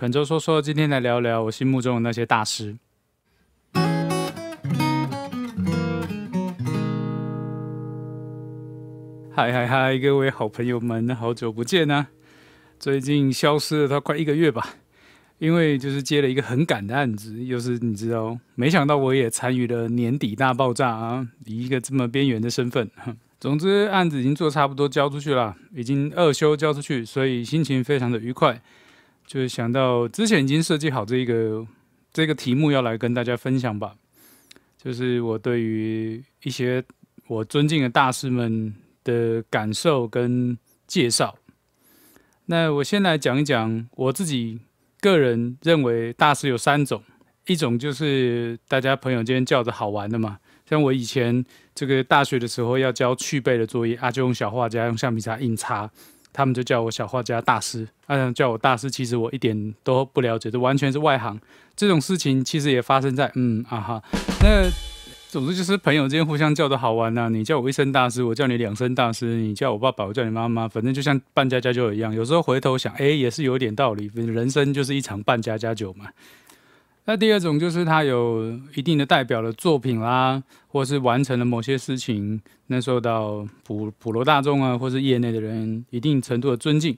肯周说说，今天来聊聊我心目中的那些大师。嗨嗨嗨，各位好朋友们，好久不见啊！最近消失了他快一个月吧，因为就是接了一个很赶的案子，又是你知道，没想到我也参与了年底大爆炸啊，以一个这么边缘的身份。总之，案子已经做差不多，交出去了，已经二修交出去，所以心情非常的愉快。就是想到之前已经设计好这一个这个题目要来跟大家分享吧，就是我对于一些我尊敬的大师们的感受跟介绍。那我先来讲一讲我自己个人认为大师有三种，一种就是大家朋友间叫着好玩的嘛，像我以前这个大学的时候要交去背的作业啊，就用小画家用橡皮擦硬擦。他们就叫我小画家大师，啊，叫我大师，其实我一点都不了解，这完全是外行。这种事情其实也发生在，嗯啊哈，那总之就是朋友之间互相叫的好玩呐。你叫我一声大师，我叫你两声大师，你叫我爸爸，我叫你妈妈，反正就像扮家家酒一样。有时候回头想，哎，也是有点道理。人生就是一场扮家家酒嘛。那第二种就是他有一定的代表的作品啦，或是完成了某些事情，那受到普普罗大众啊，或是业内的人一定程度的尊敬。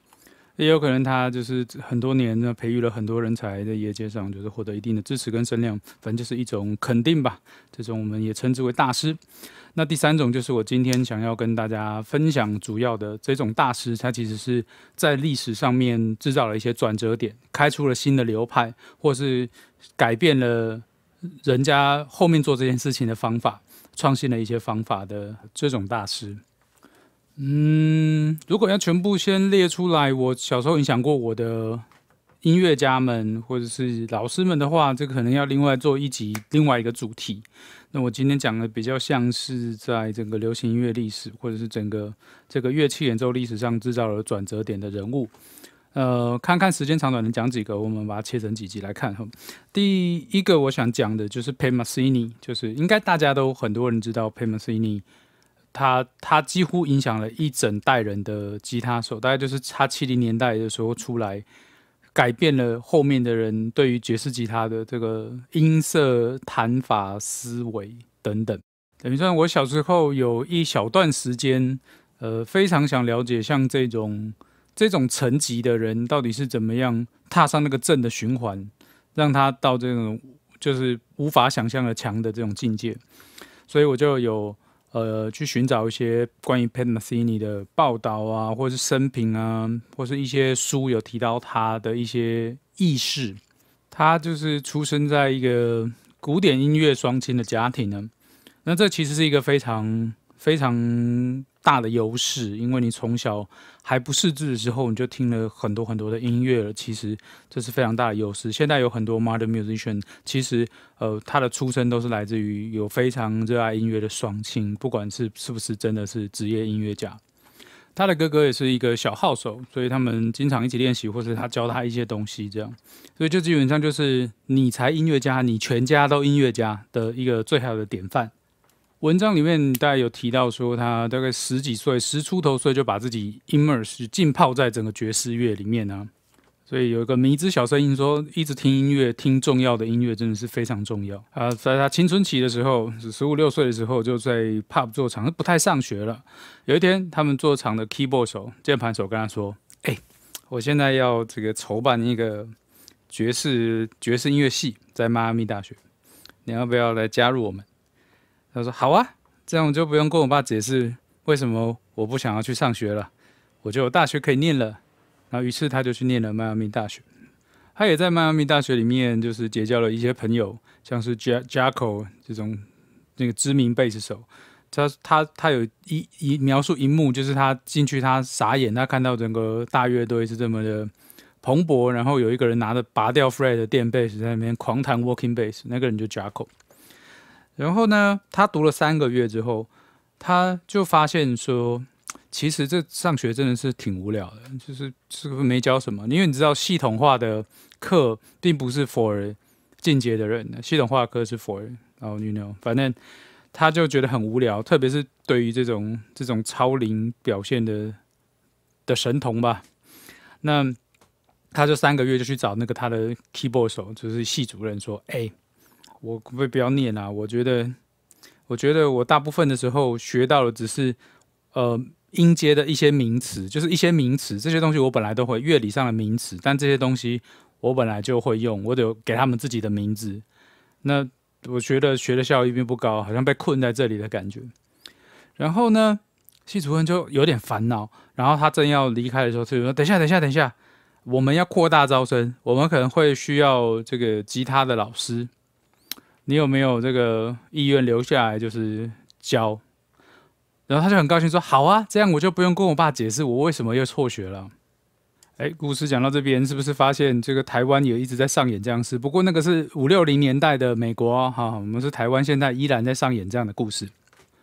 也有可能他就是很多年呢，培育了很多人才，在业界上就是获得一定的支持跟声量，反正就是一种肯定吧。这种我们也称之为大师。那第三种就是我今天想要跟大家分享主要的这种大师，他其实是在历史上面制造了一些转折点，开出了新的流派，或是改变了人家后面做这件事情的方法，创新了一些方法的这种大师。嗯，如果要全部先列出来，我小时候影响过我的音乐家们或者是老师们的话，这个可能要另外做一集，另外一个主题。那我今天讲的比较像是在整个流行音乐历史，或者是整个这个乐器演奏历史上制造了转折点的人物。呃，看看时间长短能讲几个，我们把它切成几集来看哈。第一个我想讲的就是 p a y m a s i n i 就是应该大家都很多人知道 p a y m a s i n i 他他几乎影响了一整代人的吉他手，大概就是他七零年代的时候出来。改变了后面的人对于爵士吉他的这个音色弹法思维等等，等于说，我小时候有一小段时间，呃，非常想了解像这种这种层级的人到底是怎么样踏上那个正的循环，让他到这种就是无法想象的强的这种境界，所以我就有。呃，去寻找一些关于 p e n a c i n i 的报道啊，或者是生平啊，或是一些书有提到他的一些轶事。他就是出生在一个古典音乐双亲的家庭呢，那这其实是一个非常非常。大的优势，因为你从小还不识字的时候，你就听了很多很多的音乐了。其实这是非常大的优势。现在有很多 modern musician，其实呃，他的出身都是来自于有非常热爱音乐的双亲，不管是是不是真的是职业音乐家。他的哥哥也是一个小号手，所以他们经常一起练习，或者他教他一些东西，这样。所以就基本上就是你才音乐家，你全家都音乐家的一个最好的典范。文章里面大概有提到说，他大概十几岁、十出头岁就把自己 immerse 浸泡在整个爵士乐里面呢。所以有一个迷之小声音说，一直听音乐、听重要的音乐真的是非常重要啊。在他青春期的时候，十五六岁的时候就在 pub 做场，不太上学了。有一天，他们做场的 keyboard 手、键盘手跟他说：“哎，我现在要这个筹办一个爵士爵士音乐系，在迈阿密大学，你要不要来加入我们？”他说：“好啊，这样我就不用跟我爸解释为什么我不想要去上学了，我就有大学可以念了。”然后，于是他就去念了迈阿密大学。他也在迈阿密大学里面，就是结交了一些朋友，像是 Jack Jacko 这种那个知名贝斯手。他他他有一一描述一幕，就是他进去，他傻眼，他看到整个大乐队是这么的蓬勃，然后有一个人拿着拔掉 Fred 的电贝斯在那边狂弹 Walking Bass，那个人就 Jacko。然后呢，他读了三个月之后，他就发现说，其实这上学真的是挺无聊的，就是是不是没教什么？因为你知道，系统化的课并不是 for 进阶的人，系统化课是 for 然后 you know，反正他就觉得很无聊，特别是对于这种这种超龄表现的的神童吧。那他就三个月就去找那个他的 keyboard 手，就是系主任说：“哎，我可不可以不要念啊？我觉得，我觉得我大部分的时候学到的只是呃音阶的一些名词，就是一些名词，这些东西我本来都会乐理上的名词，但这些东西我本来就会用，我得给他们自己的名字。那我觉得学的效益并不高，好像被困在这里的感觉。然后呢，系主任就有点烦恼，然后他正要离开的时候，他就说：等一下，等一下，等一下。”我们要扩大招生，我们可能会需要这个吉他的老师，你有没有这个意愿留下来就是教？然后他就很高兴说：“好啊，这样我就不用跟我爸解释我为什么又辍学了。”哎，故事讲到这边，是不是发现这个台湾也一直在上演这样事？不过那个是五六零年代的美国哈，我们是台湾现在依然在上演这样的故事。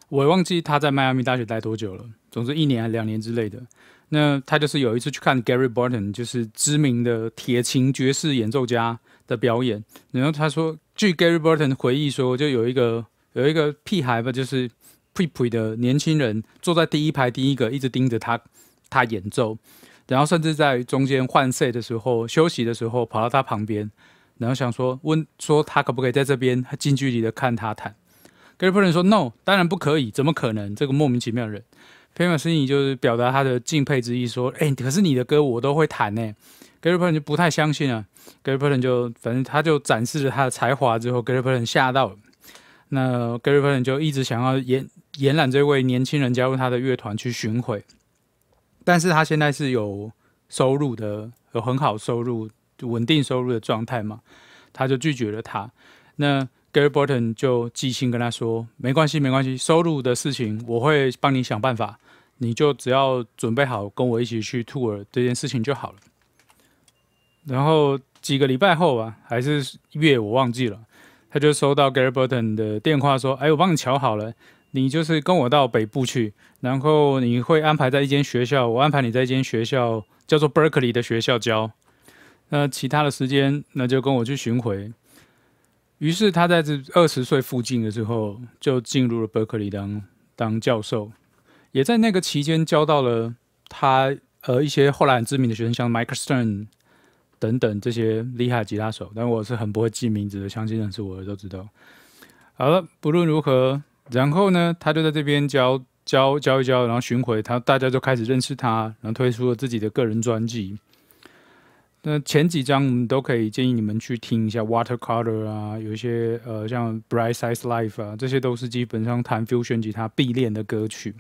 我忘记他在迈阿密大学待多久了，总之一年还两年之类的。那他就是有一次去看 Gary Burton，就是知名的铁琴爵士演奏家的表演。然后他说，据 Gary Burton 回忆说，就有一个有一个屁孩吧，就是 p r e p e 的年轻人，坐在第一排第一个，一直盯着他他演奏，然后甚至在中间换 C 的时候、休息的时候，跑到他旁边，然后想说问说他可不可以在这边近距离的看他弹。Gary Burton 说 No，当然不可以，怎么可能？这个莫名其妙的人。佩马斯尼就是表达他的敬佩之意，说：“哎，可是你的歌我都会弹呢。” Gary Burton 就不太相信啊。Gary Burton 就反正他就展示了他的才华之后，Gary Burton 吓到了。那 Gary Burton 就一直想要延延揽这位年轻人加入他的乐团去巡回，但是他现在是有收入的，有很好收入、稳定收入的状态嘛，他就拒绝了他。那 Gary Burton 就寄信跟他说：“没关系，没关系，收入的事情我会帮你想办法，你就只要准备好跟我一起去 tour 这件事情就好了。”然后几个礼拜后吧，还是月我忘记了，他就收到 Gary Burton 的电话说：“哎，我帮你瞧好了，你就是跟我到北部去，然后你会安排在一间学校，我安排你在一间学校叫做 Berkeley 的学校教，那其他的时间那就跟我去巡回。”于是他在这二十岁附近的时候，就进入了伯克利当当教授，也在那个期间教到了他呃一些后来很知名的学生，像 Mike Stern 等等这些厉害吉他手。但我是很不会记名字的，相信认识我的都知道。好了，不论如何，然后呢，他就在这边教教教一教，然后巡回，他大家就开始认识他，然后推出了自己的个人专辑。那前几章我们都可以建议你们去听一下 Watercolor 啊，有一些呃像 Bright Size Life 啊，这些都是基本上弹 fusion 吉他必练的歌曲。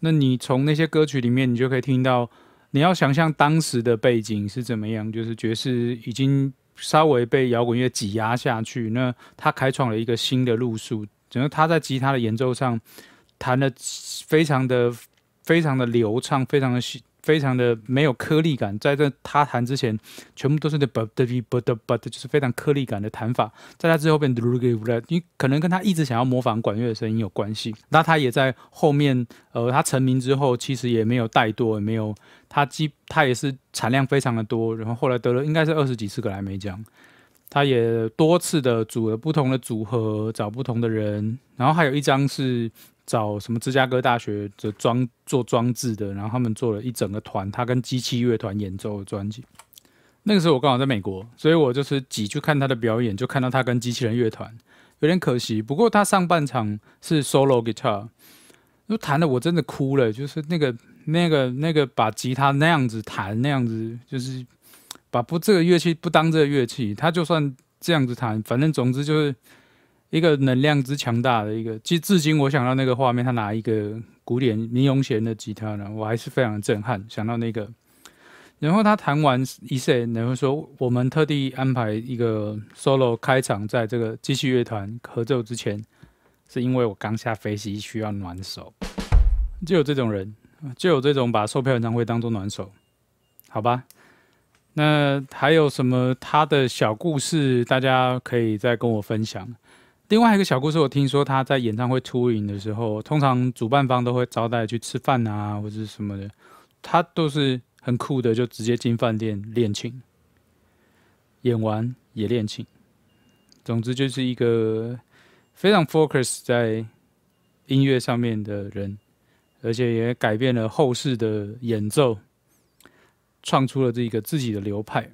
那你从那些歌曲里面，你就可以听到，你要想象当时的背景是怎么样，就是爵士已经稍微被摇滚乐挤压下去，那他开创了一个新的路数，整个他在吉他的演奏上弹的非常的非常的流畅，非常的。非常的没有颗粒感，在这他弹之前，全部都是那 but but but but 就是非常颗粒感的弹法，在他之后变，你可能跟他一直想要模仿管乐的声音有关系。那他也在后面，呃，他成名之后，其实也没有怠惰，也没有他基他也是产量非常的多，然后后来得了应该是二十几次格莱美奖，他也多次的组了不同的组合，找不同的人，然后还有一张是。找什么芝加哥大学的装做装置的，然后他们做了一整个团，他跟机器乐团演奏的专辑。那个时候我刚好在美国，所以我就是挤去看他的表演，就看到他跟机器人乐团，有点可惜。不过他上半场是 solo guitar，就弹的我真的哭了，就是那个那个那个把吉他那样子弹，那样子就是把不这个乐器不当这个乐器，他就算这样子弹，反正总之就是。一个能量之强大的一个，其至今我想到那个画面，他拿一个古典尼龙弦的吉他呢，我还是非常震撼。想到那个，然后他弹完一赛，然后说我们特地安排一个 solo 开场，在这个机器乐团合奏之前，是因为我刚下飞机需要暖手，就有这种人，就有这种把售票演唱会当做暖手，好吧？那还有什么他的小故事，大家可以再跟我分享。另外一个小故事，我听说他在演唱会出营的时候，通常主办方都会招待去吃饭啊，或者什么的，他都是很酷的，就直接进饭店练琴，演完也练琴。总之就是一个非常 focus 在音乐上面的人，而且也改变了后世的演奏。创出了这个自己的流派。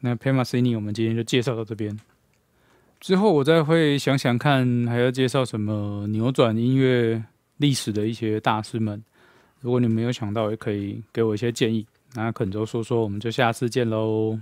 那 p a m a s i n i 我们今天就介绍到这边，之后我再会想想看还要介绍什么扭转音乐历史的一些大师们。如果你没有想到，也可以给我一些建议。那肯州说说，我们就下次见喽。